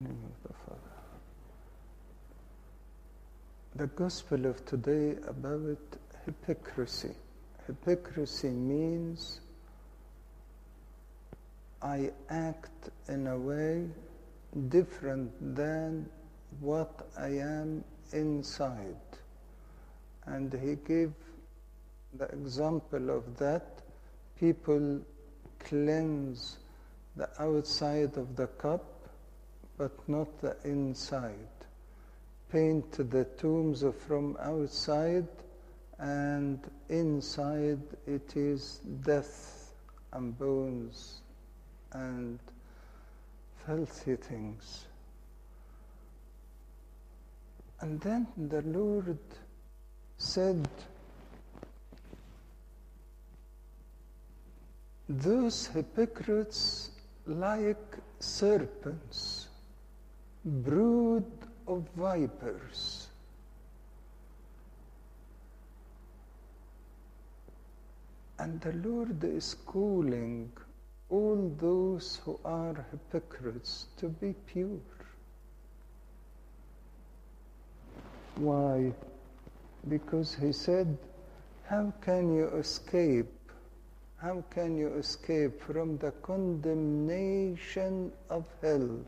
the. The Gospel of today about hypocrisy. Hypocrisy means I act in a way different than what I am inside. And he gave the example of that. People cleanse the outside of the cup, but not the inside. Paint the tombs from outside, and inside it is death and bones and filthy things. And then the Lord said, Those hypocrites like serpents, brood of vipers. And the Lord is calling all those who are hypocrites to be pure. Why? Because he said, How can you escape? How can you escape from the condemnation of hell?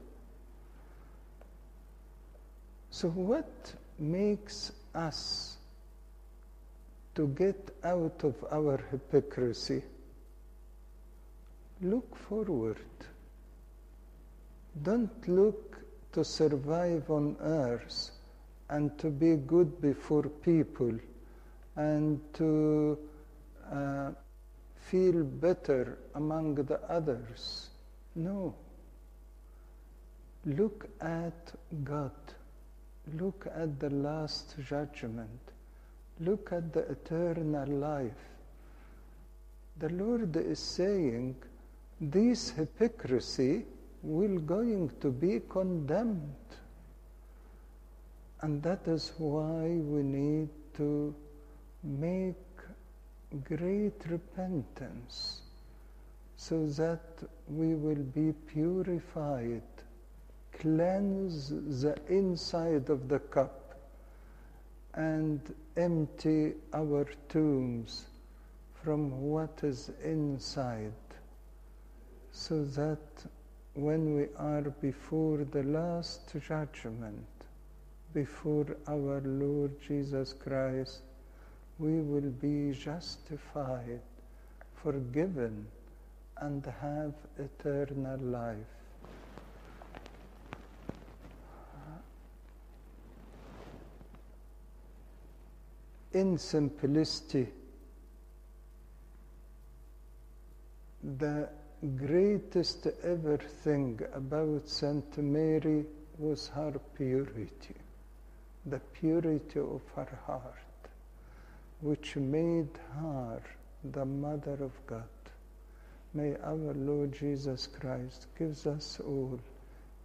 So, what makes us to get out of our hypocrisy? Look forward. Don't look to survive on earth and to be good before people and to uh, feel better among the others. No. Look at God. Look at the last judgment. Look at the eternal life. The Lord is saying, this hypocrisy will going to be condemned. And that is why we need to make great repentance so that we will be purified, cleanse the inside of the cup, and empty our tombs from what is inside so that when we are before the last judgment, before our Lord Jesus Christ, we will be justified, forgiven, and have eternal life. In simplicity, the greatest ever thing about Saint Mary was her purity, the purity of her heart, which made her the Mother of God. May our Lord Jesus Christ gives us all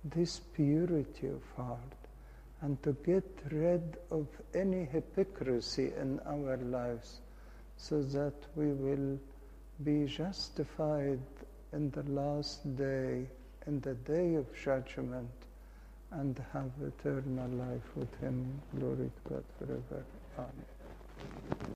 this purity of heart and to get rid of any hypocrisy in our lives so that we will be justified in the last day, in the day of judgment, and have eternal life with Him. Glory to God forever. Amen.